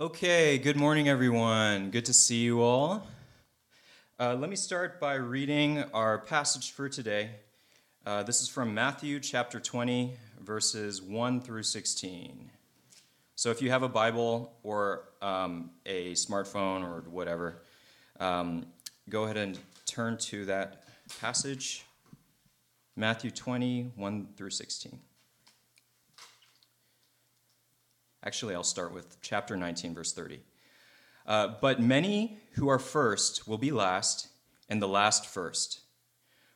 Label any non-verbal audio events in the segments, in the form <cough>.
Okay, good morning, everyone. Good to see you all. Uh, let me start by reading our passage for today. Uh, this is from Matthew chapter 20, verses 1 through 16. So if you have a Bible or um, a smartphone or whatever, um, go ahead and turn to that passage Matthew 20, 1 through 16. Actually, I'll start with chapter 19, verse 30. Uh, but many who are first will be last, and the last first.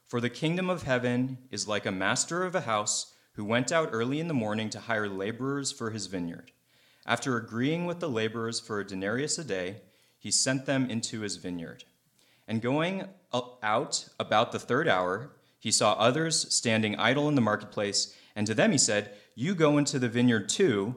For the kingdom of heaven is like a master of a house who went out early in the morning to hire laborers for his vineyard. After agreeing with the laborers for a denarius a day, he sent them into his vineyard. And going out about the third hour, he saw others standing idle in the marketplace, and to them he said, You go into the vineyard too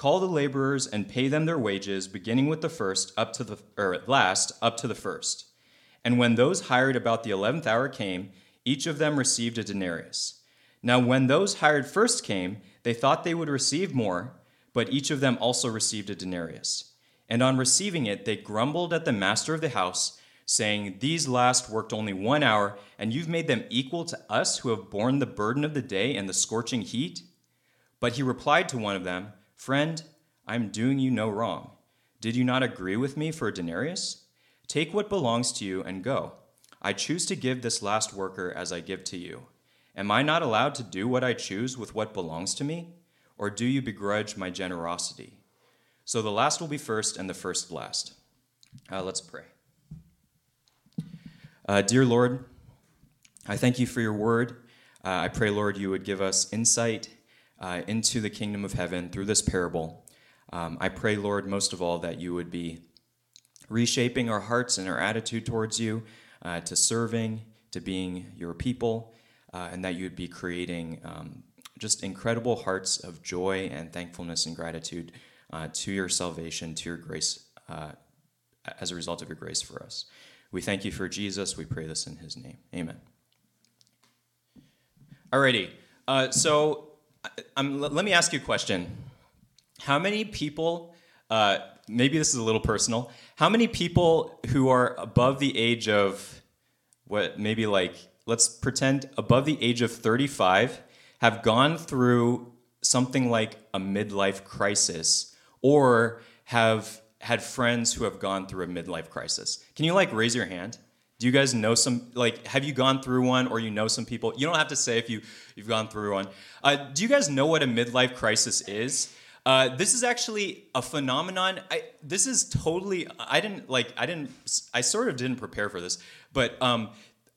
Call the laborers and pay them their wages, beginning with the first up to the or at last up to the first. And when those hired about the eleventh hour came, each of them received a denarius. Now when those hired first came, they thought they would receive more, but each of them also received a denarius. And on receiving it, they grumbled at the master of the house, saying, These last worked only one hour, and you've made them equal to us who have borne the burden of the day and the scorching heat? But he replied to one of them, Friend, I am doing you no wrong. Did you not agree with me for a denarius? Take what belongs to you and go. I choose to give this last worker as I give to you. Am I not allowed to do what I choose with what belongs to me? Or do you begrudge my generosity? So the last will be first and the first last. Uh, let's pray. Uh, dear Lord, I thank you for your word. Uh, I pray, Lord, you would give us insight uh, into the kingdom of heaven through this parable. Um, I pray, Lord, most of all, that you would be reshaping our hearts and our attitude towards you, uh, to serving, to being your people, uh, and that you would be creating um, just incredible hearts of joy and thankfulness and gratitude uh, to your salvation, to your grace, uh, as a result of your grace for us. We thank you for Jesus. We pray this in his name. Amen. Alrighty. Uh, so I'm, let me ask you a question. How many people, uh, maybe this is a little personal, how many people who are above the age of, what, maybe like, let's pretend above the age of 35 have gone through something like a midlife crisis or have had friends who have gone through a midlife crisis? Can you like raise your hand? Do you guys know some like have you gone through one or you know some people? You don't have to say if you you've gone through one. Uh, do you guys know what a midlife crisis is? Uh, this is actually a phenomenon. I, this is totally. I didn't like. I didn't. I sort of didn't prepare for this, but um,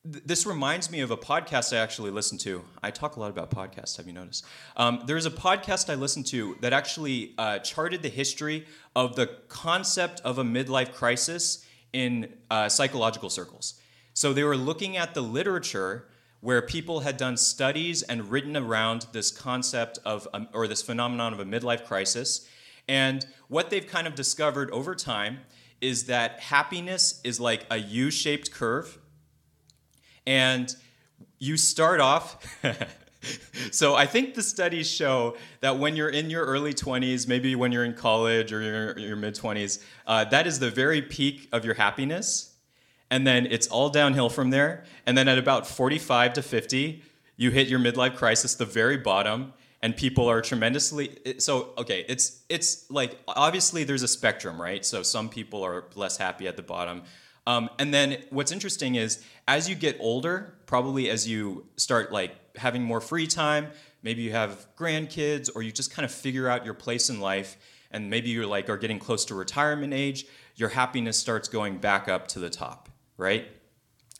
th- this reminds me of a podcast I actually listened to. I talk a lot about podcasts. Have you noticed? Um, there's a podcast I listened to that actually uh, charted the history of the concept of a midlife crisis in uh, psychological circles. So they were looking at the literature where people had done studies and written around this concept of, um, or this phenomenon of a midlife crisis. And what they've kind of discovered over time is that happiness is like a U shaped curve. And you start off. <laughs> so I think the studies show that when you're in your early 20s, maybe when you're in college or your, your mid 20s, uh, that is the very peak of your happiness. And then it's all downhill from there. And then at about 45 to 50, you hit your midlife crisis, the very bottom, and people are tremendously so okay it's it's like obviously there's a spectrum right so some people are less happy at the bottom um, and then what's interesting is as you get older probably as you start like having more free time, maybe you have grandkids, or you just kind of figure out your place in life, and maybe you're like are getting close to retirement age, your happiness starts going back up to the top, right?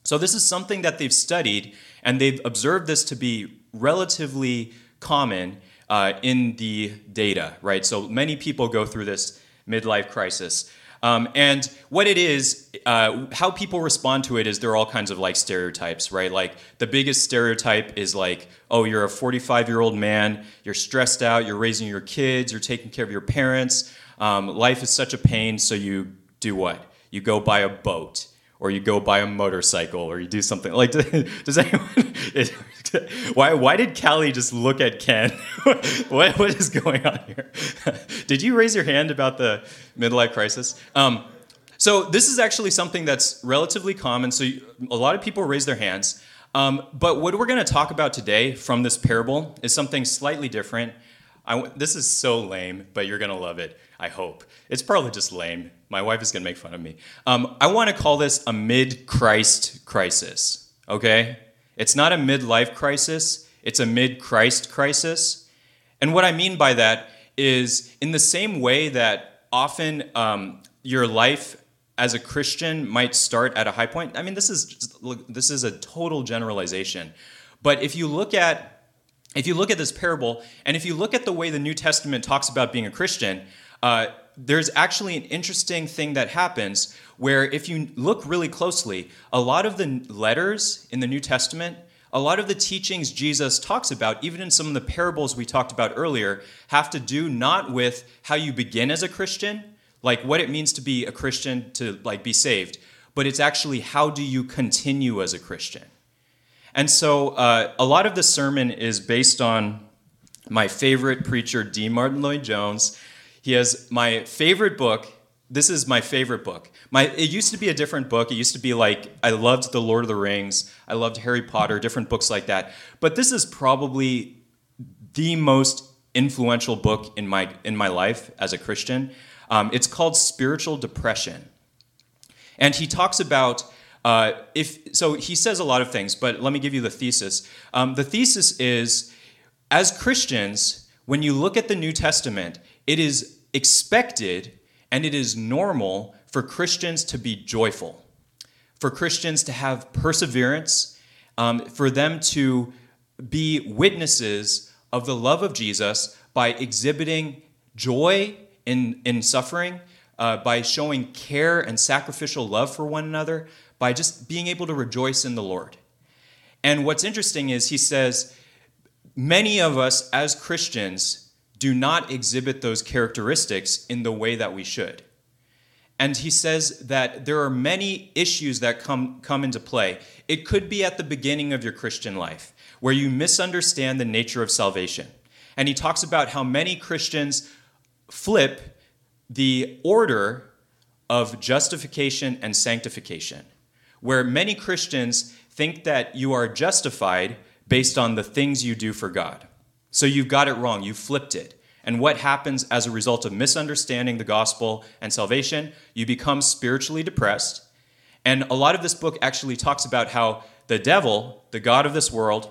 So this is something that they've studied, and they've observed this to be relatively common uh, in the data, right? So many people go through this midlife crisis. Um, and what it is, uh, how people respond to it is there are all kinds of like stereotypes, right? Like the biggest stereotype is like, oh, you're a 45 year old man, you're stressed out, you're raising your kids, you're taking care of your parents. Um, life is such a pain, so you do what? You go buy a boat or you go buy a motorcycle or you do something like <laughs> does anyone <laughs> why why did Callie just look at Ken <laughs> what, what is going on here did you raise your hand about the midlife crisis um, so this is actually something that's relatively common so you, a lot of people raise their hands um, but what we're going to talk about today from this parable is something slightly different I, this is so lame but you're going to love it I hope. It's probably just lame. My wife is going to make fun of me. Um, I want to call this a mid Christ crisis, okay? It's not a midlife crisis, it's a mid Christ crisis. And what I mean by that is in the same way that often um, your life as a Christian might start at a high point. I mean, this is just, this is a total generalization. But if you look at if you look at this parable and if you look at the way the New Testament talks about being a Christian, uh, there's actually an interesting thing that happens where, if you look really closely, a lot of the letters in the New Testament, a lot of the teachings Jesus talks about, even in some of the parables we talked about earlier, have to do not with how you begin as a Christian, like what it means to be a Christian to like be saved, but it's actually how do you continue as a Christian. And so uh, a lot of the sermon is based on my favorite preacher, D. Martyn Lloyd Jones. He has my favorite book. This is my favorite book. My it used to be a different book. It used to be like I loved The Lord of the Rings. I loved Harry Potter, different books like that. But this is probably the most influential book in my in my life as a Christian. Um, it's called Spiritual Depression, and he talks about uh, if so. He says a lot of things, but let me give you the thesis. Um, the thesis is, as Christians, when you look at the New Testament, it is expected and it is normal for Christians to be joyful, for Christians to have perseverance, um, for them to be witnesses of the love of Jesus by exhibiting joy in, in suffering, uh, by showing care and sacrificial love for one another, by just being able to rejoice in the Lord. And what's interesting is he says, many of us as Christians do not exhibit those characteristics in the way that we should. And he says that there are many issues that come, come into play. It could be at the beginning of your Christian life, where you misunderstand the nature of salvation. And he talks about how many Christians flip the order of justification and sanctification, where many Christians think that you are justified based on the things you do for God. So you've got it wrong. You flipped it. And what happens as a result of misunderstanding the gospel and salvation? You become spiritually depressed. And a lot of this book actually talks about how the devil, the God of this world,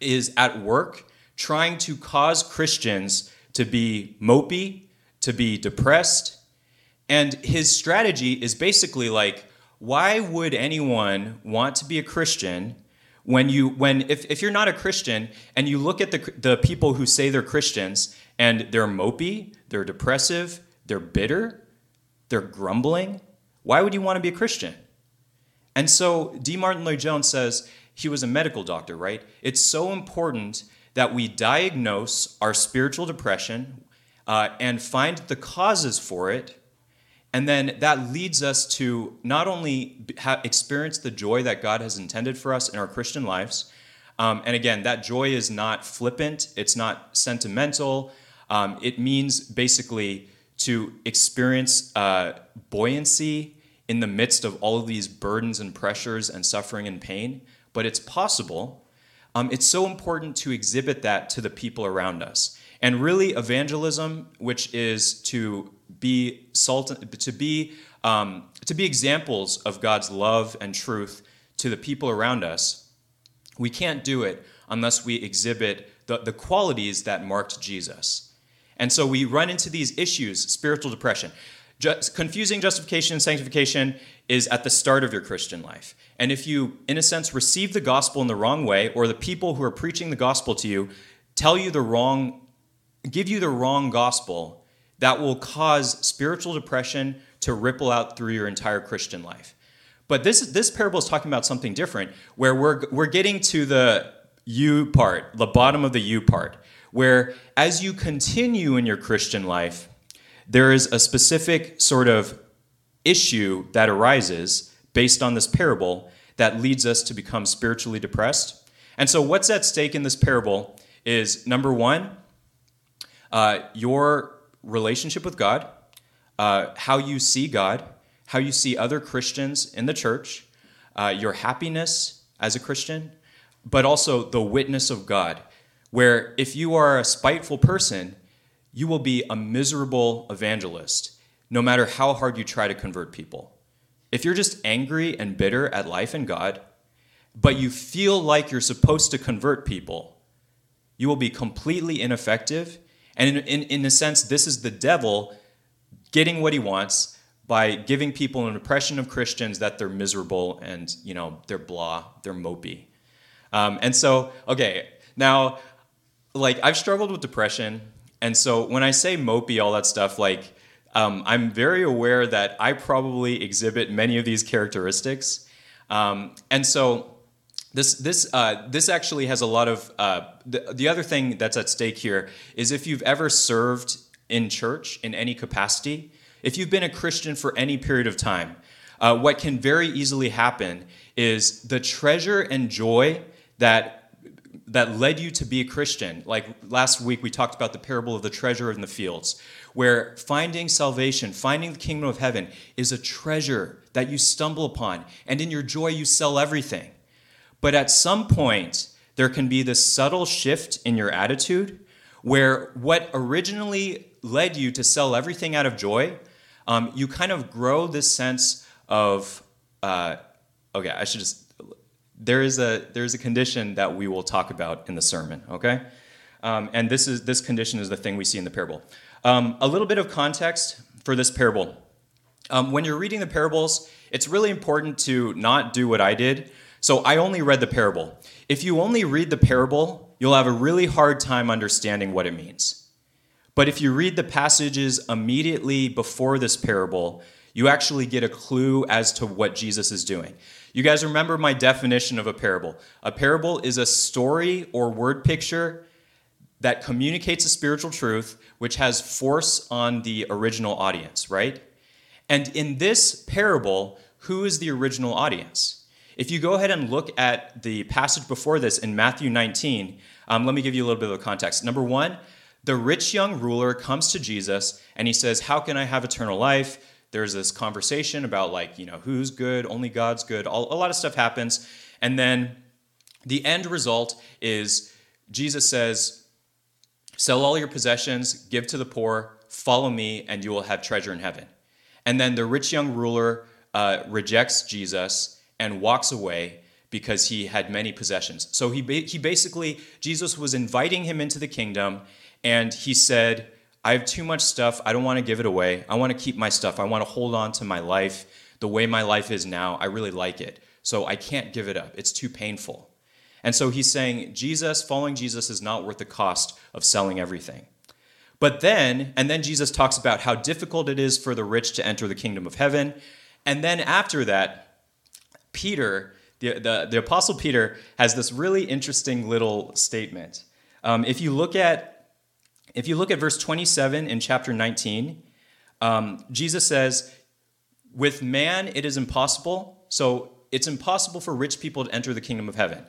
is at work trying to cause Christians to be mopey, to be depressed. And his strategy is basically like, why would anyone want to be a Christian when you when if, if you're not a christian and you look at the, the people who say they're christians and they're mopey they're depressive they're bitter they're grumbling why would you want to be a christian? And so d. Martyn lloyd jones says he was a medical doctor right? It's so important that we diagnose our spiritual depression uh, and find the causes for it and then that leads us to not only ha- experience the joy that God has intended for us in our Christian lives. Um, and again, that joy is not flippant, it's not sentimental. Um, it means basically to experience uh, buoyancy in the midst of all of these burdens and pressures and suffering and pain. But it's possible. Um, it's so important to exhibit that to the people around us. And really, evangelism, which is to be salt, to be um, to be examples of God's love and truth to the people around us, we can't do it unless we exhibit the, the qualities that marked Jesus. And so we run into these issues spiritual depression. Just confusing justification and sanctification is at the start of your Christian life. And if you, in a sense, receive the gospel in the wrong way, or the people who are preaching the gospel to you tell you the wrong give you the wrong gospel that will cause spiritual depression to ripple out through your entire Christian life. But this, this parable is talking about something different, where we're, we're getting to the you part, the bottom of the U part, where as U continue in your Christian life, there is a specific sort of issue that arises based on this parable that leads us to become spiritually depressed. And so, what's at stake in this parable is number one, uh, your relationship with God, uh, how you see God, how you see other Christians in the church, uh, your happiness as a Christian, but also the witness of God. Where if you are a spiteful person, you will be a miserable evangelist, no matter how hard you try to convert people. If you're just angry and bitter at life and God, but you feel like you're supposed to convert people, you will be completely ineffective. And in, in, in a sense, this is the devil getting what he wants by giving people an impression of Christians that they're miserable and, you know, they're blah, they're mopey. Um, and so, okay, now, like, I've struggled with depression. And so when I say mopey, all that stuff, like, um, I'm very aware that I probably exhibit many of these characteristics. Um, and so, this this uh, this actually has a lot of uh, the, the other thing that's at stake here is if you've ever served in church in any capacity, if you've been a Christian for any period of time, uh, what can very easily happen is the treasure and joy that that led you to be a Christian. Like last week, we talked about the parable of the treasure in the fields, where finding salvation, finding the kingdom of heaven, is a treasure that you stumble upon, and in your joy, you sell everything. But at some point, there can be this subtle shift in your attitude where what originally led you to sell everything out of joy, um, you kind of grow this sense of, uh, okay, I should just, there is a there is a condition that we will talk about in the sermon, okay? Um, and this is this condition is the thing we see in the parable. Um, a little bit of context for this parable. Um, when you're reading the parables, it's really important to not do what I did, so I only read the parable. If you only read the parable, you'll have a really hard time understanding what it means. But if you read the passages immediately before this parable, you actually get a clue as to what Jesus is doing. You guys remember my definition of a parable? A parable is a story or word picture that communicates a spiritual truth which has force on the original audience, right? And in this parable, who is the original audience? If you go ahead and look at the passage before this in Matthew 19, um, let me give you a little bit of context. Number one, the rich young ruler comes to Jesus and he says, How can I have eternal life? There's this conversation about, like, you know, who's good, only God's good. All, a lot of stuff happens. And then the end result is Jesus says, Sell all your possessions, give to the poor, follow me, and you will have treasure in heaven. And then the rich young ruler uh, rejects Jesus and walks away because he had many possessions. So he, he basically, Jesus was inviting him into the kingdom, and he said, I have too much stuff. I don't want to give it away. I want to keep my stuff. I want to hold on to my life the way my life is now. I really like it. So I can't give it up. It's too painful. And so he's saying, Jesus, following Jesus is not worth the cost of selling everything. But then, and then Jesus talks about how difficult it is for the rich to enter the kingdom of heaven. And then after that, Peter, the, the, the Apostle Peter, has this really interesting little statement. Um, if you look at if you look at verse 27 in chapter 19, um, Jesus says, "With man it is impossible." So it's impossible for rich people to enter the kingdom of heaven,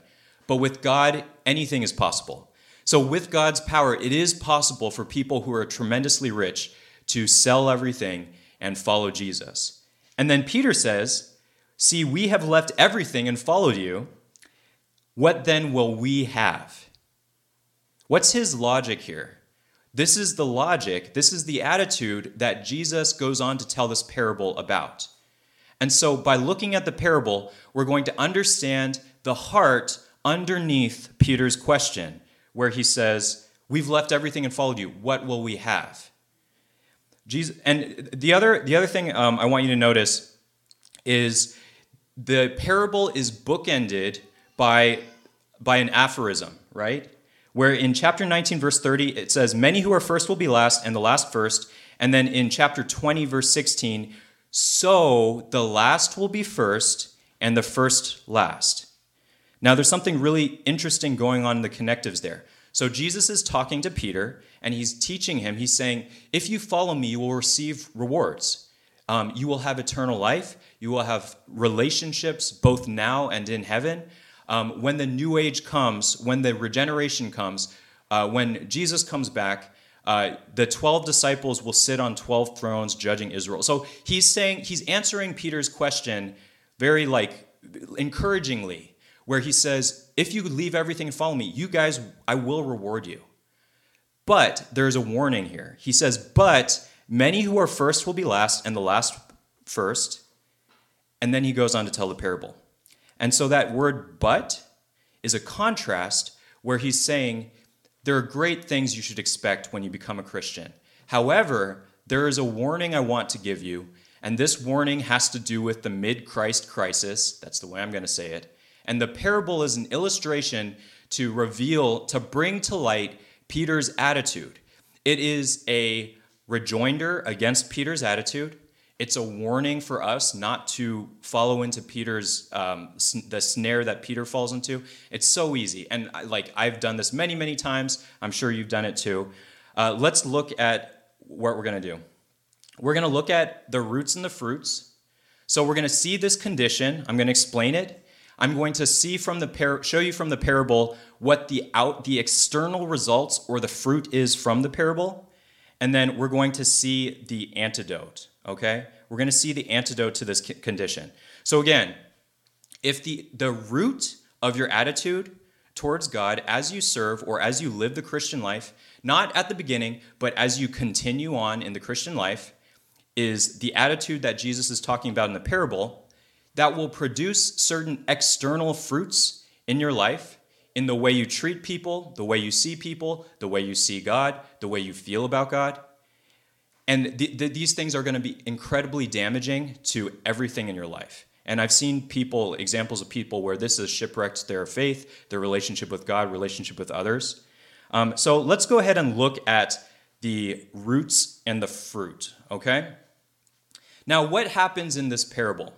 but with God anything is possible. So with God's power, it is possible for people who are tremendously rich to sell everything and follow Jesus. And then Peter says, See, we have left everything and followed you. What then will we have? What's his logic here? This is the logic, this is the attitude that Jesus goes on to tell this parable about. And so, by looking at the parable, we're going to understand the heart underneath Peter's question, where he says, We've left everything and followed you. What will we have? Jesus, and the other, the other thing um, I want you to notice is the parable is bookended by, by an aphorism, right? Where in chapter 19, verse 30, it says, Many who are first will be last, and the last first. And then in chapter 20, verse 16, so the last will be first and the first last. Now, there's something really interesting going on in the connectives there. So, Jesus is talking to Peter and he's teaching him. He's saying, If you follow me, you will receive rewards. Um, you will have eternal life. You will have relationships both now and in heaven. Um, when the new age comes, when the regeneration comes, uh, when Jesus comes back, uh, the 12 disciples will sit on 12 thrones judging Israel. So he's saying, he's answering Peter's question very like encouragingly, where he says, If you leave everything and follow me, you guys, I will reward you. But there's a warning here. He says, But many who are first will be last, and the last first. And then he goes on to tell the parable. And so that word but is a contrast where he's saying, there are great things you should expect when you become a Christian. However, there is a warning I want to give you, and this warning has to do with the mid Christ crisis. That's the way I'm going to say it. And the parable is an illustration to reveal, to bring to light Peter's attitude. It is a rejoinder against Peter's attitude. It's a warning for us not to follow into Peter's um, the snare that Peter falls into. It's so easy, and like I've done this many, many times. I'm sure you've done it too. Uh, let's look at what we're to do. We're to look at the roots and the fruits. So we're to see this condition. I'm to explain it. I'm going to see from the par- show you from the parable what the out the external results or the fruit is from the parable, and then we're going to see the antidote okay? We're going to see the antidote to this condition. So again, if the, the root of your attitude towards God as you serve or as you live the Christian life, not at the beginning, but as you continue on in the Christian life, is the attitude that Jesus is talking about in the parable that will produce certain external fruits in your life, in the way you treat people, the way you see people, the way you see God, the way you feel about God. And th- th- these things are going to be incredibly damaging to everything in your life. And I've seen people, examples of people where this has shipwrecked their faith, their relationship with God, relationship with others. Um, so let's go ahead and look at the roots and the fruit, okay? Now, what happens in this parable?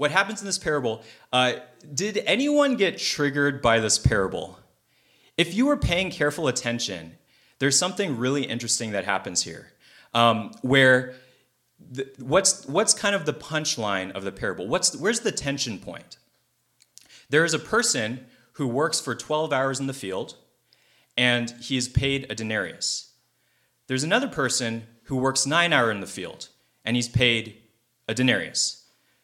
What happens in this parable? Uh, did anyone get triggered by this parable? If you were paying careful attention, there's something really interesting that happens here um, where the, what's what's kind of the punchline of the parable? What's where's the tension point? There is a person who works for 12 hours in the field, and he is paid a denarius. There's another person who works nine hours in the field, and he's paid a denarius.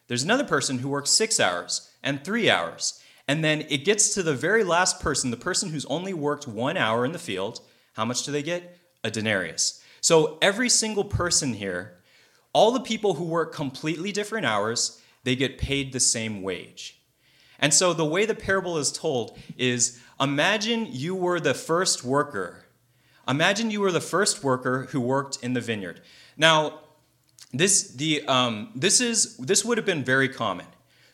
There's another person who works six hours and three hours. And then it gets to the very last person, the person who's only worked one hour in the field. How much do they get? A denarius. So every single person here, all the people who work completely different hours, they get paid the same wage. And so the way the parable is told is imagine you were the first worker. Imagine you were the first worker who worked in the vineyard. Now, this, the, um, this, is, this would have been very common.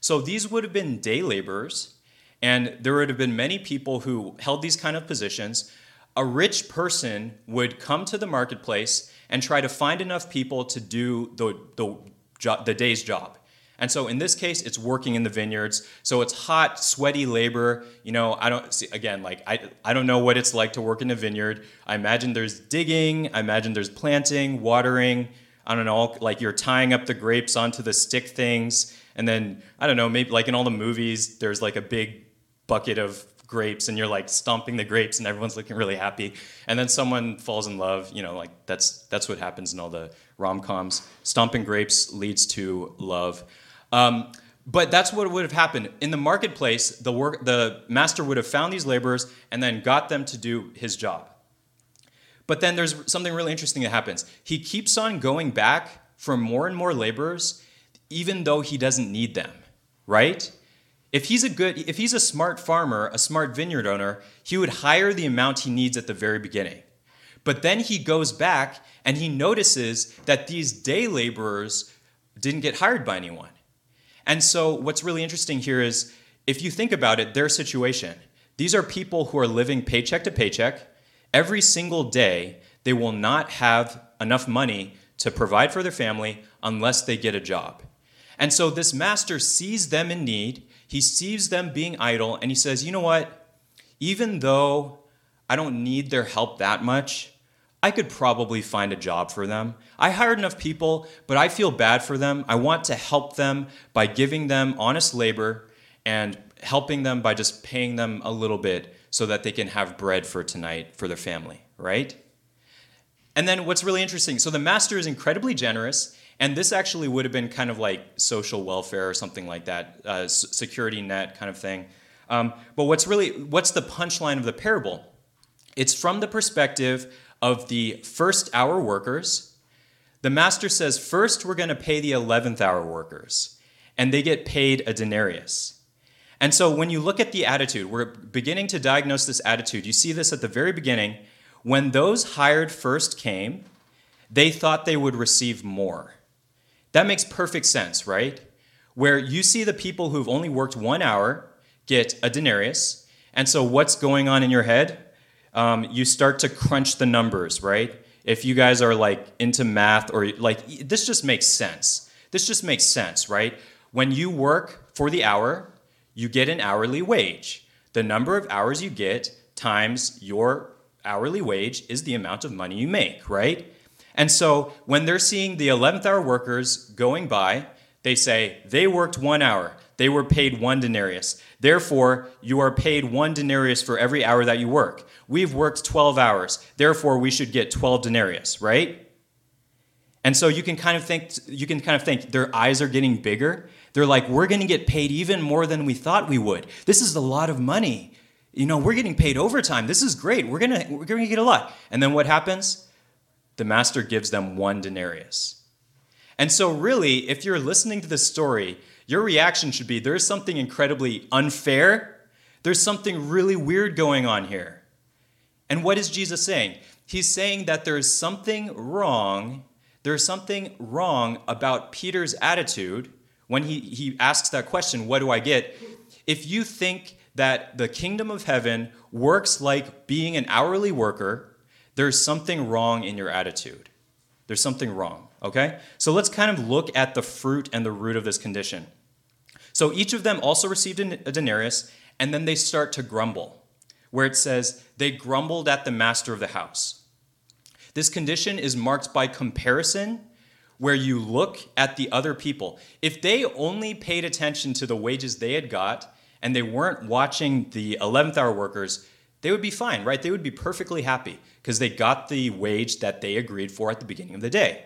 So these would have been day laborers, and there would have been many people who held these kind of positions a rich person would come to the marketplace and try to find enough people to do the, the, jo- the day's job. And so in this case, it's working in the vineyards. So it's hot, sweaty labor. You know, I don't see, again, like, I, I don't know what it's like to work in a vineyard. I imagine there's digging, I imagine there's planting, watering. I don't know, like you're tying up the grapes onto the stick things. And then, I don't know, maybe like in all the movies, there's like a big bucket of grapes and you're like stomping the grapes and everyone's looking really happy. And then someone falls in love you know like that's that's what happens in all the rom-coms. Stomping grapes leads to love. Um, but that's what would have happened. In the marketplace the work the master would have found these laborers and then got them to do his job but then there's something really interesting that happens he keeps on going back for more and more laborers even though he doesn't need them right if he's a good, if he's a smart farmer, a smart vineyard owner, he would hire the amount he needs at the very beginning. But then he goes back and he notices that these day laborers didn't get hired by anyone. And so what's really interesting here is if you think about it, their situation. These are people who are living paycheck to paycheck. Every single day, they will not have enough money to provide for their family unless they get a job. And so this master sees them in need, he sees them being idle, and he says, You know what? Even though I don't need their help that much, I could probably find a job for them. I hired enough people, but I feel bad for them. I want to help them by giving them honest labor and helping them by just paying them a little bit so that they can have bread for tonight for their family, right? And then what's really interesting so the master is incredibly generous, and this actually would have been kind of like social welfare or something like that, uh, security net kind of thing. Um, but what's really what's the punchline of the parable? It's from the perspective of the first hour workers. The master says, first we're going to pay the 11th hour workers, and they get paid a denarius. And so when you look at the attitude, we're beginning to diagnose this attitude. You see this at the very beginning when those hired first came, they thought they would receive more. That makes perfect sense, right? Where you see the people who've only worked one hour get a denarius. And so, what's going on in your head? Um, you start to crunch the numbers, right? If you guys are like into math or like, this just makes sense. This just makes sense, right? When you work for the hour, you get an hourly wage. The number of hours you get times your hourly wage is the amount of money you make, right? And so when they're seeing the 11th hour workers going by, they say, they worked one hour. They were paid one denarius. Therefore, you are paid one denarius for every hour that you work. We've worked 12 hours. Therefore, we should get 12 denarius, right? And so you can kind of think you can kind of think their eyes are getting bigger. They're like, we're going to get paid even more than we thought we would. This is a lot of money you know, we're getting paid overtime. This is great. We're gonna we're gonna get a lot. And then what happens? The master gives them one denarius. And so, really, if you're listening to this story, your reaction should be there's something incredibly unfair. There's something really weird going on here. And what is Jesus saying? He's saying that there's something wrong. There's something wrong about Peter's attitude when he, he asks that question, What do I get? If you think that the kingdom of heaven works like being an hourly worker, there's something wrong in your attitude. There's something wrong, okay? So let's kind of look at the fruit and the root of this condition. So each of them also received a denarius, and then they start to grumble, where it says, they grumbled at the master of the house. This condition is marked by comparison, where you look at the other people. If they only paid attention to the wages they had got, and they weren't watching the 11th hour workers, they would be fine, right? They would be perfectly happy because they got the wage that they agreed for at the beginning of the day.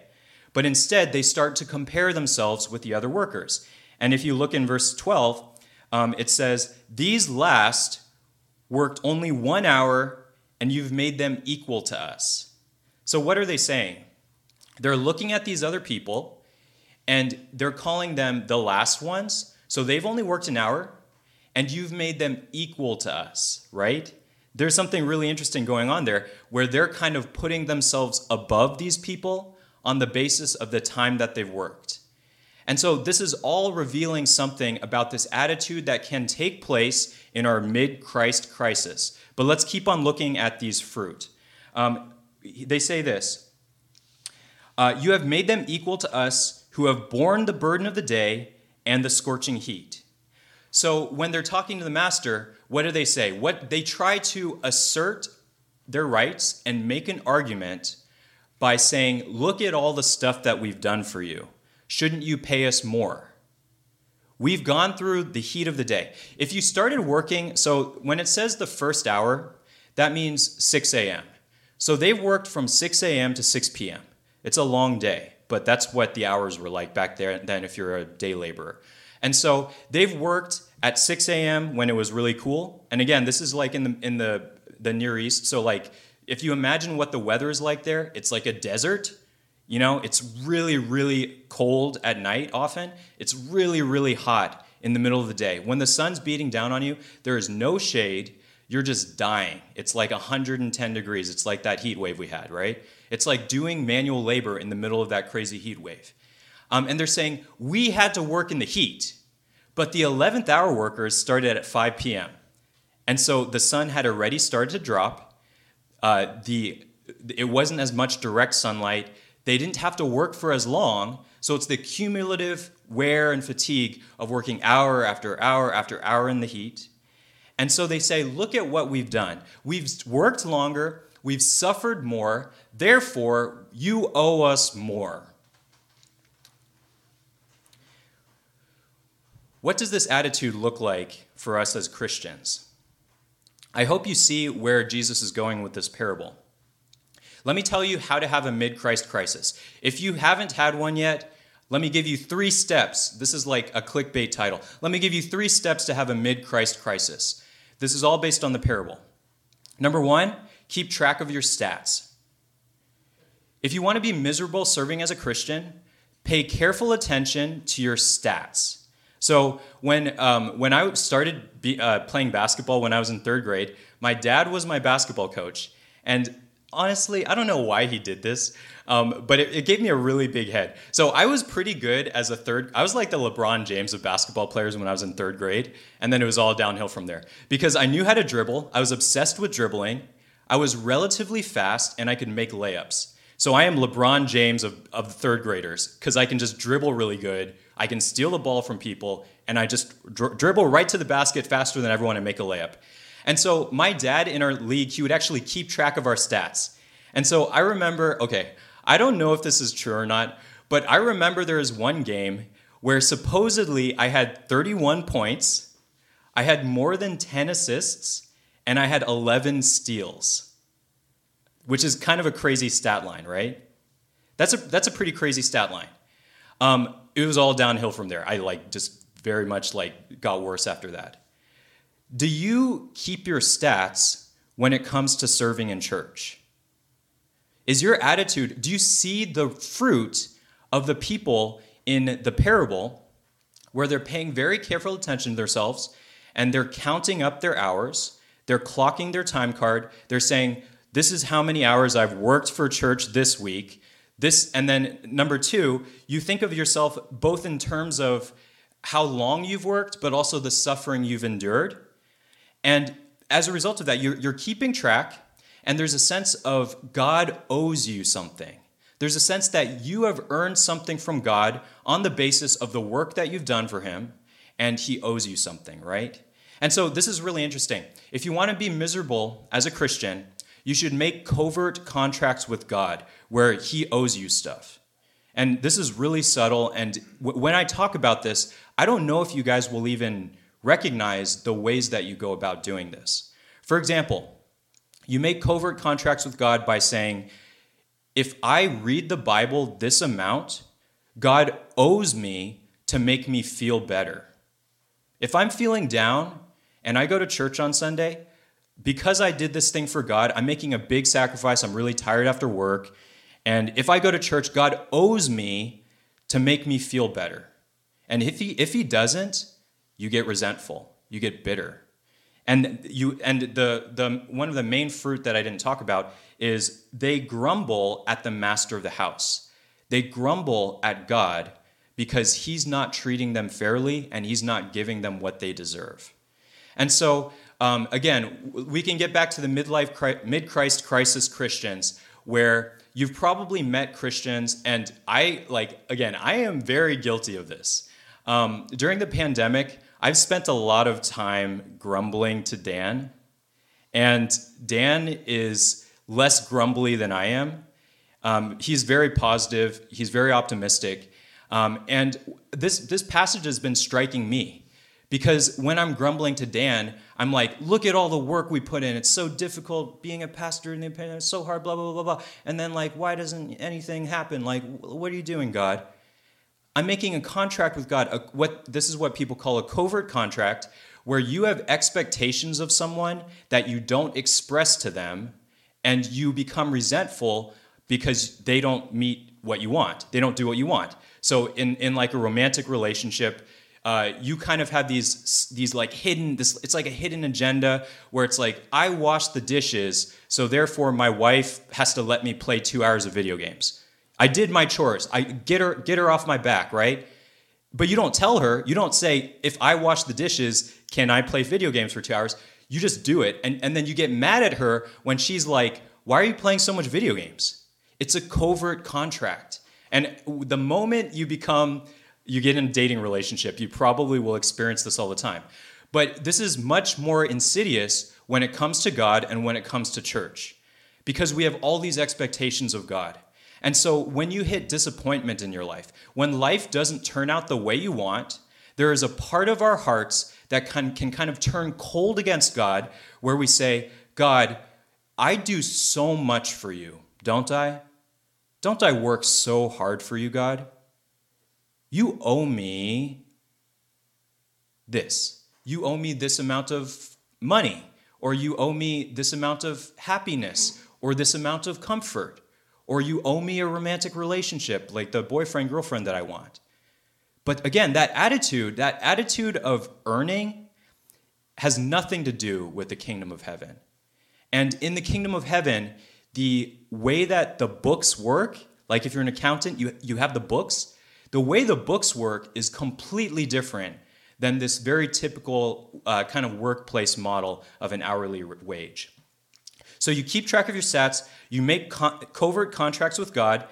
But instead, they start to compare themselves with the other workers. And if you look in verse 12, um, it says, These last worked only one hour, and you've made them equal to us. So, what are they saying? They're looking at these other people, and they're calling them the last ones. So, they've only worked an hour, and you've made them equal to us, right? There's something really interesting going on there where they're kind of putting themselves above these people on the basis of the time that they've worked. And so this is all revealing something about this attitude that can take place in our mid Christ crisis. But let's keep on looking at these fruit. Um, they say this uh, You have made them equal to us who have borne the burden of the day and the scorching heat. So when they're talking to the master, what do they say? What they try to assert their rights and make an argument by saying, "Look at all the stuff that we've done for you. Shouldn't you pay us more?" We've gone through the heat of the day. If you started working, so when it says the first hour, that means 6 a.m. So they've worked from 6 a.m. to 6 p.m. It's a long day, but that's what the hours were like back there then if you're a day laborer. And so they've worked at 6 a.m. when it was really cool. And again, this is like in the in the the Near East. So like if you imagine what the weather is like there, it's like a desert. You know, it's really, really cold at night often. It's really, really hot in the middle of the day. When the sun's beating down on you, there is no shade. You're just dying. It's like 110 degrees. It's like that heat wave we had, right? It's like doing manual labor in the middle of that crazy heat wave. Um, and they're saying, we had to work in the heat. But the 11th hour workers started at 5 p.m. And so the sun had already started to drop. Uh, the, it wasn't as much direct sunlight. They didn't have to work for as long, so it's the cumulative wear and fatigue of working hour after hour after hour in the heat. And so they say, look at what we've done. We've worked longer, we've suffered more, therefore, you owe us more. What does this attitude look like for us as Christians? I hope you see where Jesus is going with this parable. Let me tell you how to have a mid Christ crisis. If you haven't had one yet, let me give you three steps. This is like a clickbait title. Let me give you three steps to have a mid Christ crisis. This is all based on the parable. Number one, keep track of your stats. If you want to be miserable serving as a Christian, pay careful attention to your stats. So when um, when I started be, uh, playing basketball when I was in third grade, my dad was my basketball coach, and honestly, I don't know why he did this, um, but it, it, gave me a really big head. So I was pretty good as a third. I was like the LeBron James of basketball players when I was in third grade, and then it was all downhill from there because I knew how to dribble. I was obsessed with dribbling. I was relatively fast, and I could make layups. So I am LeBron James of, of the third graders because I can just dribble really good. I can steal the ball from people, and I just dri- dribble right to the basket faster than everyone and make a layup. And so my dad in our league, he would actually keep track of our stats. And so I remember, okay, I don't know if this is true or not, but I remember there was one game where supposedly I had 31 points, I had more than 10 assists, and I had 11 steals which is kind of a crazy stat line, right? That's a that's a pretty crazy stat line. Um, it was all downhill from there. I like just very much like got worse after that. Do you keep your stats when it comes to serving in church? Is your attitude, do you see the fruit of the people in the parable where they're paying very careful attention to themselves and they're counting up their hours, they're clocking their time card, they're saying, this is how many hours I've worked for church this week. This and then number 2, you think of yourself both in terms of how long you've worked but also the suffering you've endured. And as a result of that, you're, you're keeping track and there's a sense of God owes you something. There's a sense that you have earned something from God on the basis of the work that you've done for Him, and He owes you something, right? And so this is really interesting. If you want to be miserable as a Christian, you should make covert contracts with God where He owes you stuff. And this is really subtle. And w- when I talk about this, I don't know if you guys will even recognize the ways that you go about doing this. For example, you make covert contracts with God by saying, if I read the Bible this amount, God owes me to make me feel better. If I'm feeling down and I go to church on Sunday, because I did this thing for God, I'm making a big sacrifice. I'm really tired after work. And if I go to church, God owes me to make me feel better. And if he if he doesn't, you get resentful. You get bitter. And you and the the one of the main fruit that I didn't talk about is they grumble at the master of the house. They grumble at God because he's not treating them fairly and he's not giving them what they deserve. And so um, again, we can get back to the midlife, mid Christ crisis Christians where you've probably met Christians, and I, like, again, I am very guilty of this. Um, during the pandemic, I've spent a lot of time grumbling to Dan, and Dan is less grumbly than I am. Um, he's very positive, he's very optimistic. Um, and this, this passage has been striking me because when I'm grumbling to Dan, I'm like, look at all the work we put in. It's so difficult being a pastor in the opinion. It's so hard, blah, blah, blah, blah. And then, like, why doesn't anything happen? Like, what are you doing, God? I'm making a contract with God. A, what This is what people call a covert contract, where you have expectations of someone that you don't express to them, and you become resentful because they don't meet what you want. They don't do what you want. So, in, in like a romantic relationship, uh, you kind of have these these like hidden this it's like a hidden agenda where it's like I wash the dishes, so therefore my wife has to let me play two hours of video games. I did my chores. I get her get her off my back, right? But you don't tell her. You don't say if I wash the dishes, can I play video games for two hours? You just do it, and and then you get mad at her when she's like, "Why are you playing so much video games?" It's a covert contract. And the moment you become, you get in a dating relationship, you probably will experience this all the time. But this is much more insidious when it comes to God and when it comes to church because we have all these expectations of God. And so when you hit disappointment in your life, when life doesn't turn out the way you want, there is a part of our hearts that can, can kind of turn cold against God where we say, God, I do so much for you, don't I? Don't I work so hard for you, God? You owe me this. You owe me this amount of money, or you owe me this amount of happiness, or this amount of comfort or you owe me a romantic relationship like the boyfriend girlfriend that I want. But again, that attitude, that attitude of earning has nothing to do with the kingdom of heaven. And in the kingdom of heaven, the way that the books work, like if you're an accountant, you, you have the books, the way the books work is completely different than this very typical uh, kind of workplace model of an hourly wage. So you keep track of your stats, you make co- covert contracts with God,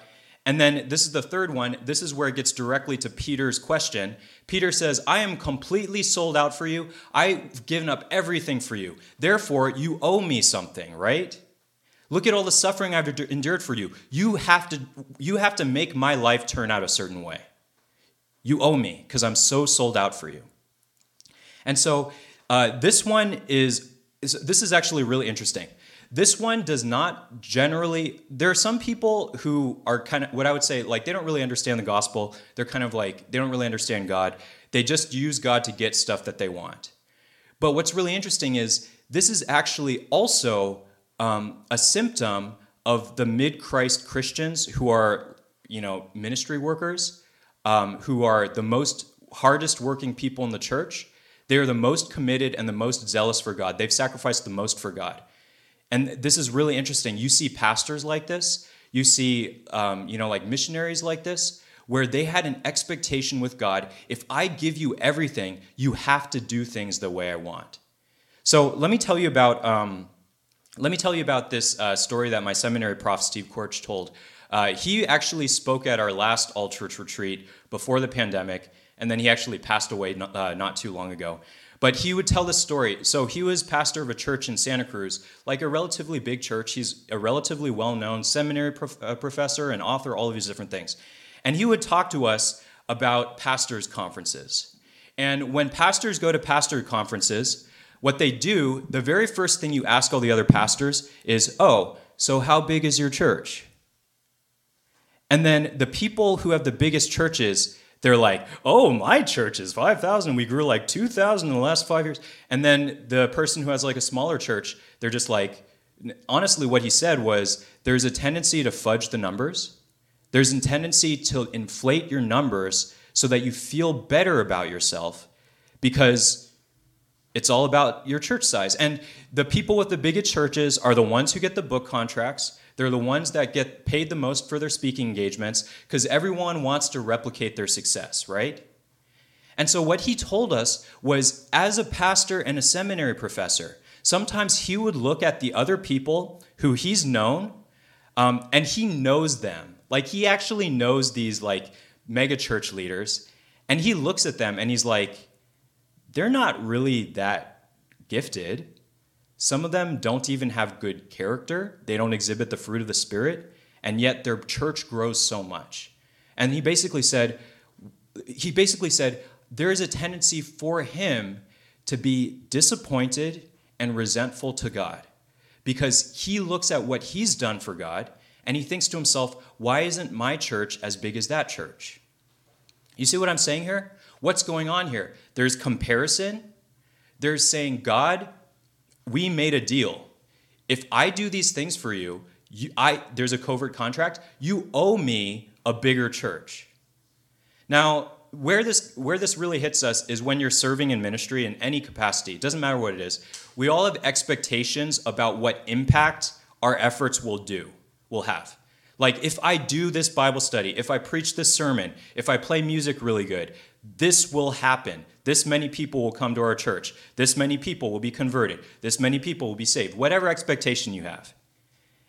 and then this is the third one. This is where it gets directly to Peter's question. Peter says, I am completely sold out for you. I've given up everything for you. Therefore, you owe me something, right? Look at all the suffering I've endured for you. You have to, you have to make my life turn out a certain way. You owe me because I'm so sold out for you. And so uh, this one is, is, this is actually really interesting. This one does not generally, there are some people who are kind of what I would say, like, they don't really understand the gospel. They're kind of like, they don't really understand God. They just use God to get stuff that they want. But what's really interesting is this is actually also um, a symptom of the mid Christ Christians who are, you know, ministry workers, um, who are the most hardest working people in the church. They are the most committed and the most zealous for God. They've sacrificed the most for God. And this is really interesting. You see pastors like this, you see, um, you know, like missionaries like this, where they had an expectation with God if I give you everything, you have to do things the way I want. So let me tell you about. Um, let me tell you about this uh, story that my seminary prof, Steve Korch, told. Uh, he actually spoke at our last all church retreat before the pandemic, and then he actually passed away not, uh, not too long ago. But he would tell this story. So he was pastor of a church in Santa Cruz, like a relatively big church. He's a relatively well known seminary prof- uh, professor and author, all of these different things. And he would talk to us about pastors' conferences. And when pastors go to pastor conferences, what they do, the very first thing you ask all the other pastors is, Oh, so how big is your church? And then the people who have the biggest churches, they're like, oh, my church is 5,000. We grew like 2,000 in the last five years. And then the person who has like a smaller church, they're just like, honestly, what he said was there's a tendency to fudge the numbers. There's a tendency to inflate your numbers so that you feel better about yourself because it's all about your church size. And the people with the biggest churches are the ones who get the book contracts. They're the ones that get paid the most for their speaking engagements because everyone wants to replicate their success, right? And so, what he told us was as a pastor and a seminary professor, sometimes he would look at the other people who he's known um, and he knows them. Like, he actually knows these, like, mega church leaders, and he looks at them and he's like, they're not really that gifted. Some of them don't even have good character, they don't exhibit the fruit of the Spirit, and yet their church grows so much. And he basically said, he basically said, there is a tendency for him to be disappointed and resentful to God because he looks at what he's done for God and he thinks to himself, why isn't my church as big as that church? You see what I'm saying here? What's going on here? There's comparison. There's saying, God, we made a deal. If I do these things for you, you I, there's a covert contract. You owe me a bigger church. Now, where this where this really hits us is when you're serving in ministry in any capacity. It doesn't matter what it is. We all have expectations about what impact our efforts will do, will have. Like if I do this Bible study, if I preach this sermon, if I play music really good, this will happen. This many people will come to our church. This many people will be converted. This many people will be saved. Whatever expectation you have.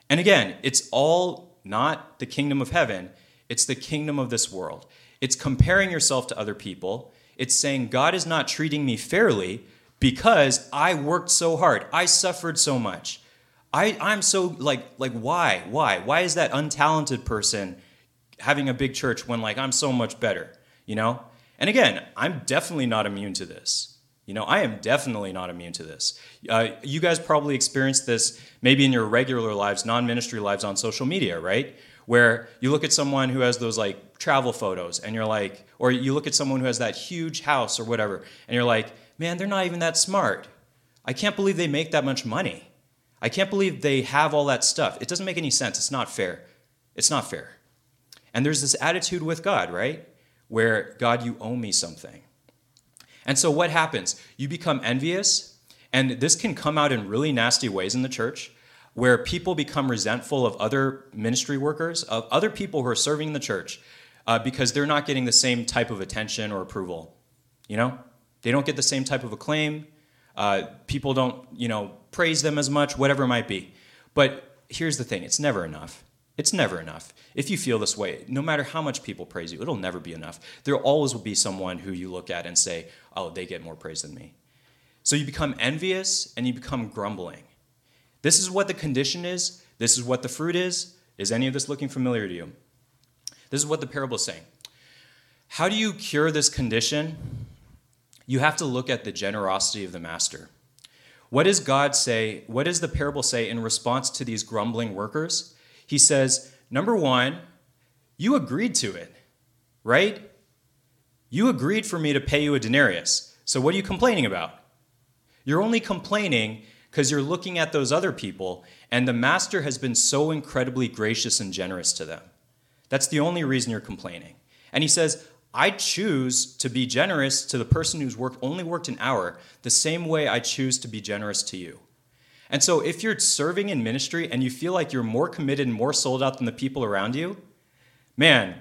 And again, it's all not the kingdom of heaven, it's the kingdom of this world. It's comparing yourself to other people. It's saying, God is not treating me fairly because I worked so hard. I suffered so much. I, I'm so like, like, why? Why? Why is that untalented person having a big church when like I'm so much better? You know? And again, I'm definitely not immune to this. You know, I am definitely not immune to this. Uh, you guys probably experienced this maybe in your regular lives, non ministry lives on social media, right? Where you look at someone who has those like travel photos and you're like, or you look at someone who has that huge house or whatever, and you're like, man, they're not even that smart. I can't believe they make that much money. I can't believe they have all that stuff. It doesn't make any sense. It's not fair. It's not fair. And there's this attitude with God, right? Where, God, you owe me something. And so what happens? You become envious, and this can come out in really nasty ways in the church, where people become resentful of other ministry workers, of other people who are serving the church, uh, because they're not getting the same type of attention or approval. You know, they don't get the same type of acclaim. Uh, people don't, you know, praise them as much, whatever it might be. But here's the thing: it's never enough. It's never enough. If you feel this way, no matter how much people praise you, it'll never be enough. There always will be someone who you look at and say, oh, they get more praise than me. So you become envious and you become grumbling. This is what the condition is. This is what the fruit is. Is any of this looking familiar to you? This is what the parable is saying. How do you cure this condition? You have to look at the generosity of the master. What does God say? What does the parable say in response to these grumbling workers? He says, number one, you agreed to it, right? You agreed for me to pay you a denarius. So what are you complaining about? You're only complaining because you're looking at those other people, and the master has been so incredibly gracious and generous to them. That's the only reason you're complaining. And he says, I choose to be generous to the person who's worked only worked an hour, the same way I choose to be generous to you. And so if you're serving in ministry and you feel like you're more committed and more sold out than the people around you, man,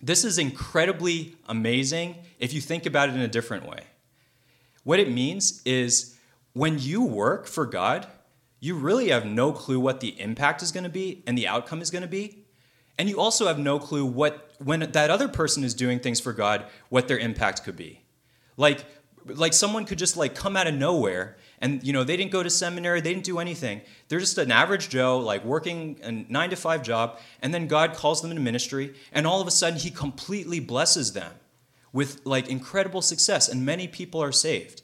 this is incredibly amazing if you think about it in a different way. What it means is when you work for God, you really have no clue what the impact is going to be and the outcome is going to be. And you also have no clue what when that other person is doing things for God, what their impact could be. Like like someone could just like come out of nowhere and you know they didn't go to seminary they didn't do anything they're just an average joe like working a nine to five job and then god calls them into ministry and all of a sudden he completely blesses them with like incredible success and many people are saved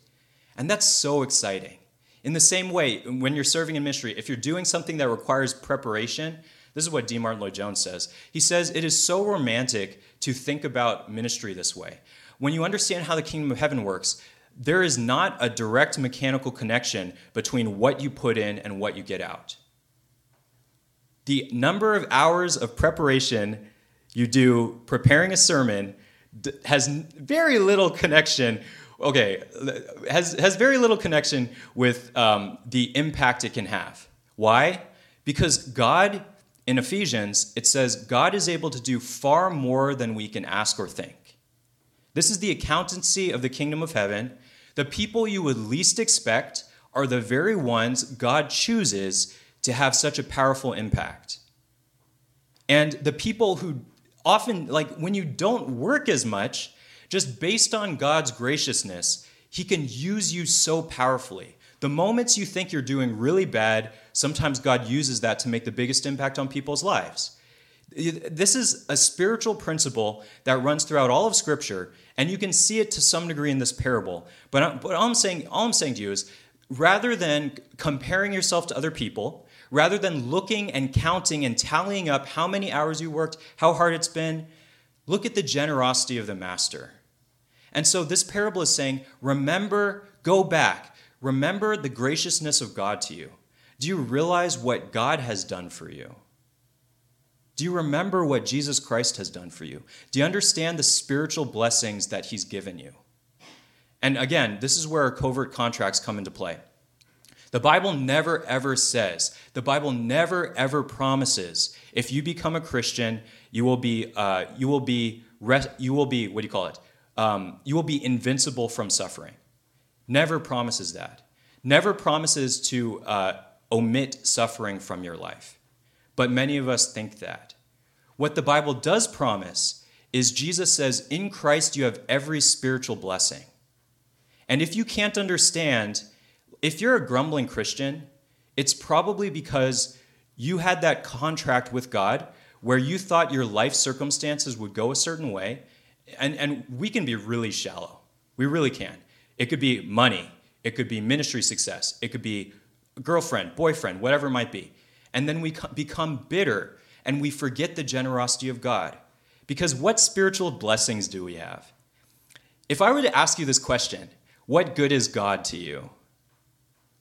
and that's so exciting in the same way when you're serving in ministry if you're doing something that requires preparation this is what D. Martyn Lloyd-Jones says. He says, It is so romantic to think about ministry this way. When you understand how the kingdom of heaven works, there is not a direct mechanical connection between what you put in and what you get out. The number of hours of preparation you do preparing a sermon has very little connection. Okay, has has very little connection with um, the impact it can have. Why? Because God in Ephesians it says God is able to do far more than we can ask or think. This is the accountancy of the kingdom of heaven the people you would least expect are the very ones God chooses to have such a powerful impact. And the people who often, like when you don't work as much, just based on God's graciousness, He can use you so powerfully. The moments you think you're doing really bad, sometimes God uses that to make the biggest impact on people's lives. This is a spiritual principle that runs throughout all of Scripture, and you can see it to some degree in this parable. But, all, I'm saying, all I'm saying to you is rather than comparing yourself to other people, rather than looking and counting and tallying up how many hours you worked, how hard it's been, look at the generosity of the master. And so this parable is saying, remember, go back, remember the graciousness of God to you. Do you realize what God has done for you? Do you remember what Jesus Christ has done for you? Do you understand the spiritual blessings that he's given you? And again, this is where our covert contracts come into play. The Bible never ever says, the Bible never ever promises, if you become a Christian, you will be, uh, you will be, you will be, what do you call it? Um, you will be invincible from suffering. Never promises that. Never promises to uh, omit suffering from your life. but many of us think that. What the Bible does promise is Jesus says, In Christ you have every spiritual blessing. And if you can't understand, if you're a grumbling Christian, it's probably because you had that contract with God where you thought your life circumstances would go a certain way. And, and we can be really shallow. We really can. It could be money, it could be ministry success, it could be girlfriend, boyfriend, whatever it might be. And then we become bitter and we forget the generosity of God. Because what spiritual blessings do we have? If I were to ask you this question, what good is God to you?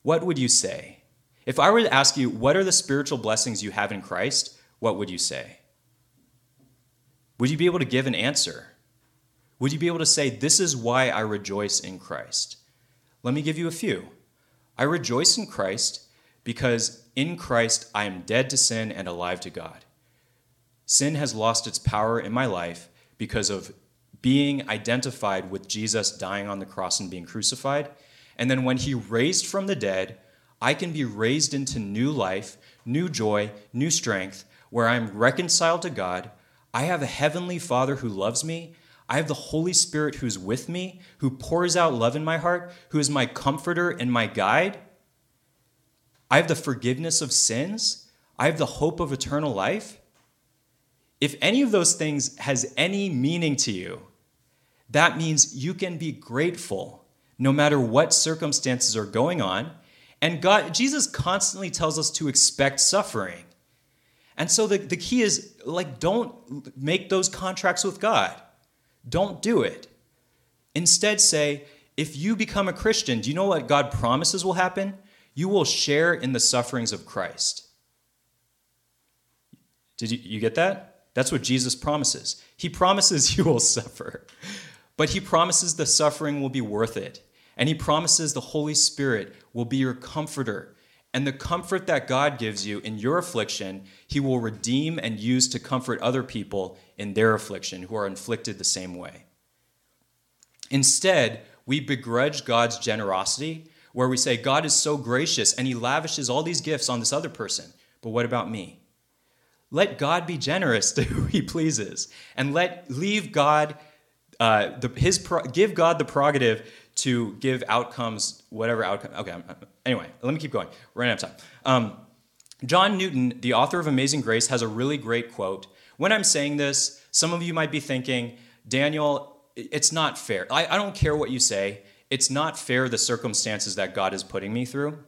What would you say? If I were to ask you, what are the spiritual blessings you have in Christ, what would you say? Would you be able to give an answer? Would you be able to say, This is why I rejoice in Christ? Let me give you a few. I rejoice in Christ because in Christ I am dead to sin and alive to God. Sin has lost its power in my life because of being identified with Jesus dying on the cross and being crucified. And then when he raised from the dead, I can be raised into new life, new joy, new strength, where I'm reconciled to God. I have a heavenly Father who loves me. I have the Holy Spirit who's with me, who pours out love in my heart, who is my comforter and my guide. I have the forgiveness of sins. I have the hope of eternal life. If any of those things has any meaning to you, that means you can be grateful no matter what circumstances are going on. And God, Jesus constantly tells us to expect suffering. And so the, the key is like, don't make those contracts with God. Don't do it. Instead, say, if you become a Christian, do you know what God promises will happen? You will share in the sufferings of Christ. Did you, you get that? That's what Jesus promises. He promises <laughs> you will suffer, but he promises the suffering will be worth it. And he promises the Holy Spirit will be your comforter. And the comfort that God gives you in your affliction, he will redeem and use to comfort other people in their affliction who are inflicted the same way. Instead, we begrudge God's generosity, where we say, God is so gracious and he lavishes all these gifts on this other person. But what about me? Let God be generous <laughs> to who He pleases, and let leave God uh, the, his give God the prerogative to give outcomes, whatever outcome. Okay, anyway, let me keep going. We're running out of time. Um, John Newton, the author of Amazing Grace, has a really great quote. When I'm saying this, some of you might be thinking, Daniel, it's not fair. I, I don't care what you say. It's not fair the circumstances that God is putting me through.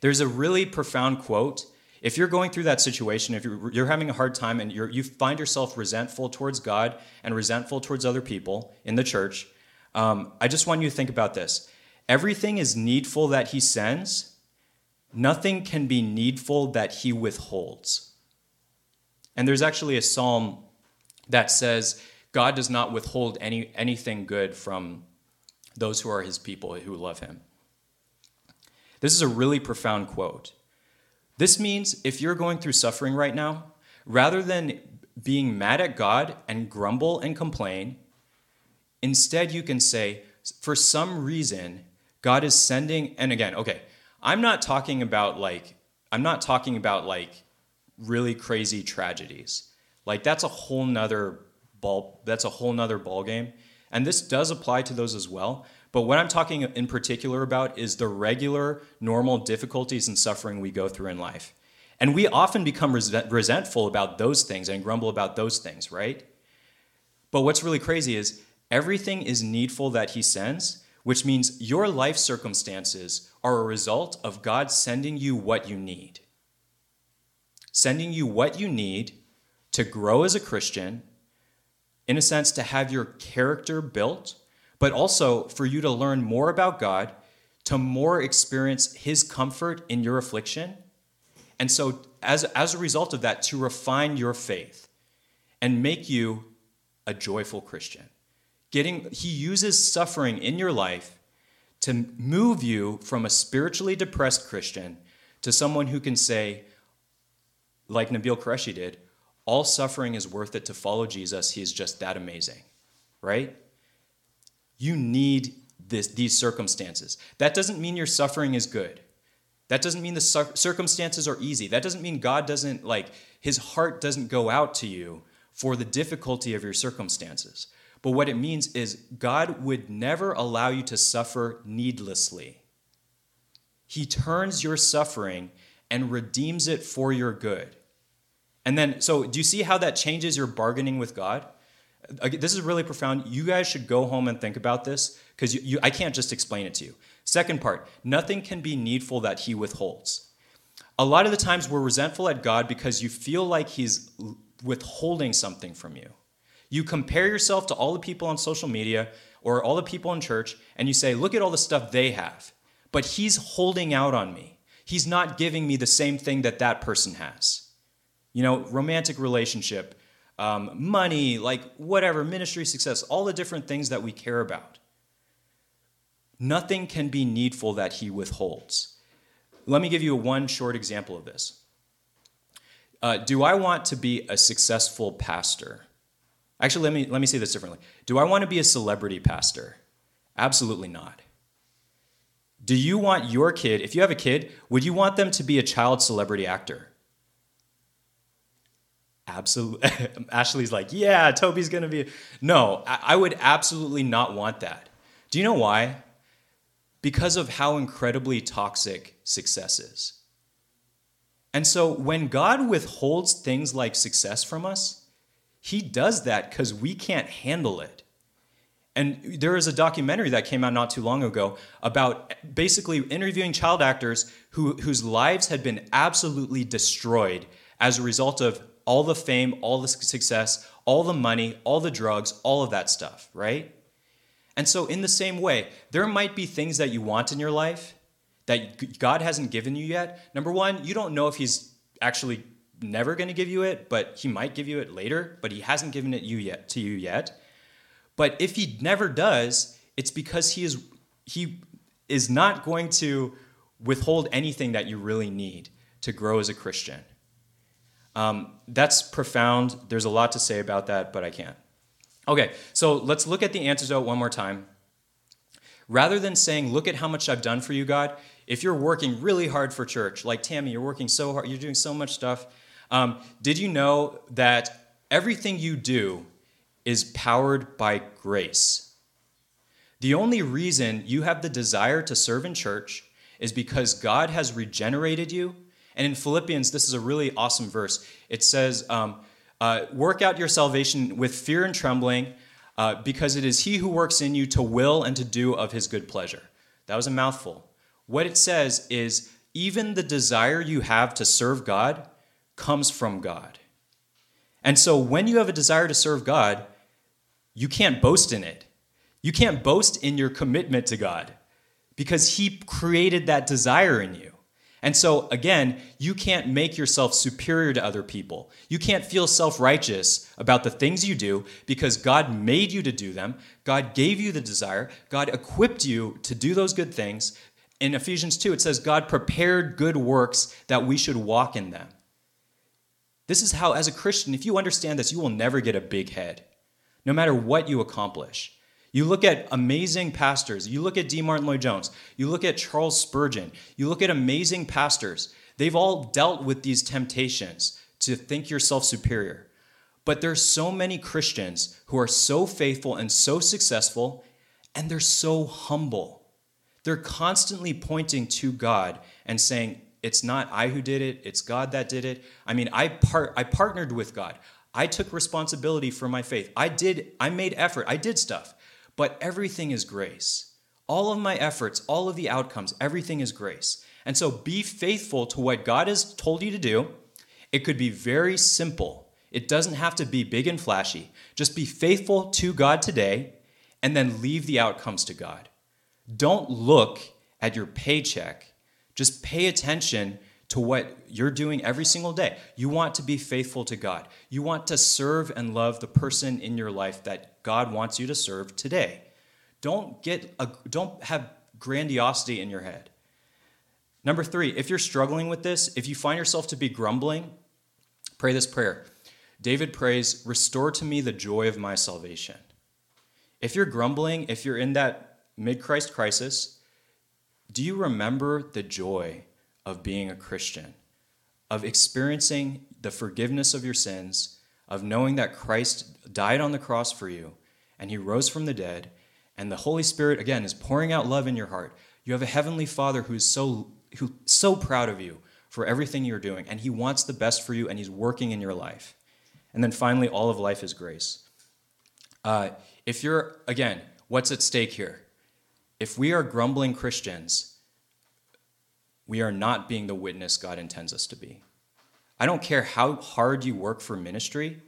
There's a really profound quote if you're going through that situation, if you're, you're having a hard time and you find yourself resentful towards God and resentful towards other people in the church, um, I just want you to think about this. Everything is needful that He sends, nothing can be needful that He withholds. And there's actually a psalm that says, God does not withhold any, anything good from those who are His people who love Him. This is a really profound quote. This means if you're going through suffering right now, rather than being mad at God and grumble and complain, instead you can say, for some reason, God is sending, and again, okay, I'm not talking about like, I'm not talking about like really crazy tragedies. Like that's a whole nother ball, that's a whole nother ball game. And this does apply to those as well. But what I'm talking in particular about is the regular, normal difficulties and suffering we go through in life. And we often become resentful about those things and grumble about those things, right? But what's really crazy is everything is needful that He sends, which means your life circumstances are a result of God sending you what you need. Sending you what you need to grow as a Christian, in a sense, to have your character built but also for you to learn more about God, to more experience His comfort in your affliction. And so, as, as a result of that, to refine your faith and make you a joyful Christian. Getting, he uses suffering in your life to move you from a spiritually depressed Christian to someone who can say, like Nabil Qureshi did, all suffering is worth it to follow Jesus. He is just that amazing, right? You need this, these circumstances. That doesn't mean your suffering is good. That doesn't mean the circumstances are easy. That doesn't mean God doesn't, like, his heart doesn't go out to you for the difficulty of your circumstances. But what it means is God would never allow you to suffer needlessly. He turns your suffering and redeems it for your good. And then, so do you see how that changes your bargaining with God? This is really profound. You guys should go home and think about this because you, you, I can't just explain it to you. Second part nothing can be needful that He withholds. A lot of the times we're resentful at God because you feel like He's withholding something from you. You compare yourself to all the people on social media or all the people in church, and you say, Look at all the stuff they have. But He's holding out on me. He's not giving me the same thing that that person has. You know, romantic relationship, um, money, like whatever, ministry success, all the different things that we care about. Nothing can be needful that he withholds. Let me give you one short example of this. Uh, do I want to be a successful pastor? Actually, let me, let me say this differently. Do I want to be a celebrity pastor? Absolutely not. Do you want your kid, if you have a kid, would you want them to be a child celebrity actor? Absolutely. <laughs> Ashley's like, yeah, Toby's to be. No, I would absolutely not want that. Do you know why? Because of how incredibly toxic success is. And so when God withholds things like success from us, he does that because we can't handle it. And there is a documentary that came out not too long ago about basically interviewing child actors who, whose lives had been absolutely destroyed as a result of all the fame, all the success, all the money, all the drugs, all of that stuff, right? And so, in the same way, there might be things that you want in your life that God hasn't given you yet. Number one, you don't know if He's actually never going to give you it, but He might give you it later, but He hasn't given it you yet to you yet. But if He never does, it's because He is He is not going to withhold anything that you really need to grow as a Christian. Um, that's profound. There's a lot to say about that, but I can't. Okay, so let's look at the antidote one more time. Rather than saying, Look at how much I've done for you, God, if you're working really hard for church, like Tammy, you're working so hard, you're doing so much stuff. Um, did you know that everything you do is powered by grace? The only reason you have the desire to serve in church is because God has regenerated you. And in Philippians, this is a really awesome verse. It says, um, uh, Work out your salvation with fear and trembling, uh, because it is He who works in you to will and to do of His good pleasure. That was a mouthful. What it says is even the desire you have to serve God comes from God. And so when you have a desire to serve God, you can't boast in it. You can't boast in your commitment to God because He created that desire in you. And so, again, you can't make yourself superior to other people. You can't feel self righteous about the things you do because God made you to do them. God gave you the desire. God equipped you to do those good things in Ephesians 2, it says, God prepared good works that we should walk in them. This is how, as a Christian, if you understand this, you will never get a big head, no matter what you accomplish. You look at amazing pastors, you look at D. Martyn Lloyd Jones, you look at Charles Spurgeon, you look at amazing pastors. They've all dealt with these temptations to think yourself superior. But there's so many Christians who are so faithful and so successful, and they're so humble. They're constantly pointing to God and saying, It's not I who did it, it's God that did it. I mean, I, part, I partnered with God. I took responsibility for my faith. I did, I made effort, I did stuff. But everything is grace. All of my efforts, all of the outcomes, everything is grace. And so be faithful to what God has told you to do. It could be very simple. It doesn't have to be big and flashy. Just be faithful to God today and then leave the outcomes to God. Don't look at your paycheck. Just pay attention to what you're doing every single day. You want to be faithful to God. You want to serve and love the person in your life that God wants you to serve today. Don't get a, don't have grandiosity in your head. Number 3, if you're struggling with this, if you find yourself to be grumbling, pray this prayer. David prays, "Restore to me the joy of my salvation." If you're grumbling, if you're in that mid Christ crisis, do you remember the joy of being a Christian, of experiencing the forgiveness of your sins, of knowing that Christ died on the cross for you and he rose from the dead, and the Holy Spirit, again, is pouring out love in your heart. You have a heavenly Father who's so, who so proud of you for everything you're doing, and he wants the best for you, and he's working in your life. And then finally, all of life is grace. Uh, if you're, again, what's at stake here? If we are grumbling Christians, we are not being the witness God intends us to be. I don't care how hard you work for ministry.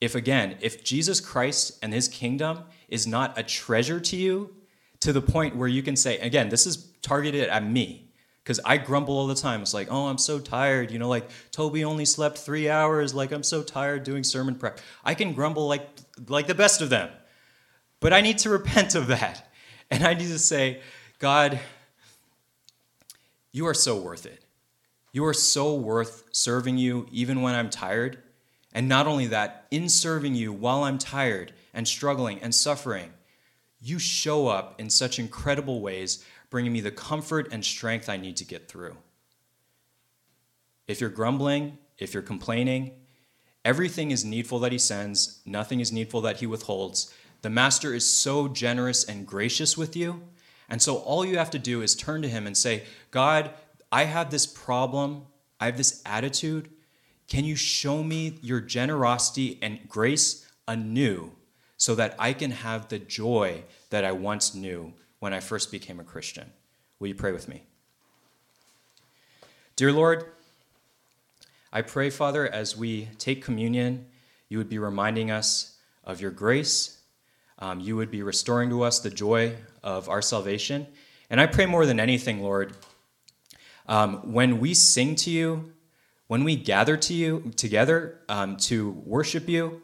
If, again, if Jesus Christ and his kingdom is not a treasure to you to the point where you can say, again, this is targeted at me, because I grumble all the time. It's like, oh, I'm so tired. You know, like Toby only slept three hours. Like I'm so tired doing sermon prep. I can grumble like like the best of them, but I need to <laughs> repent of that, and I need to say, God, you are so worth it. You are so worth serving you, even when I'm tired. And not only that, in serving you while I'm tired and struggling and suffering, you show up in such incredible ways, bringing me the comfort and strength I need to get through. If you're grumbling, if you're complaining, everything is needful that he sends, nothing is needful that he withholds. The master is so generous and gracious with you. And so all you have to do is turn to him and say, God, I have this problem, I have this attitude. Can you show me your generosity and grace anew so that I can have the joy that I once knew when I first became a Christian? Will you pray with me? Dear Lord, I pray, Father, as we take communion, you would be reminding us of your grace. Um, you would be restoring to us the joy of our salvation. And I pray more than anything, Lord, um, when we sing to you, when we gather to you together um, to worship you,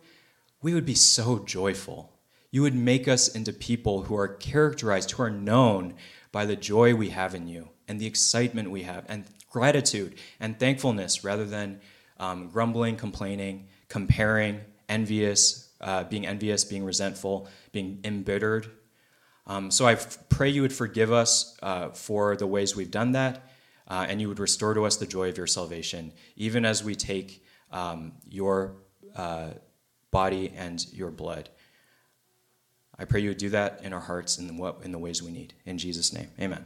we would be so joyful. You would make us into people who are characterized, who are known by the joy we have in you and the excitement we have and gratitude and thankfulness rather than um, grumbling, complaining, comparing, envious, uh, being envious, being resentful, being embittered. Um, so I f- pray you would forgive us uh, for the ways we've done that uh, and you would restore to us the joy of your salvation, even as we take um, your uh, body and your blood. I pray you would do that in our hearts in in the ways we need. In Jesus' name, amen.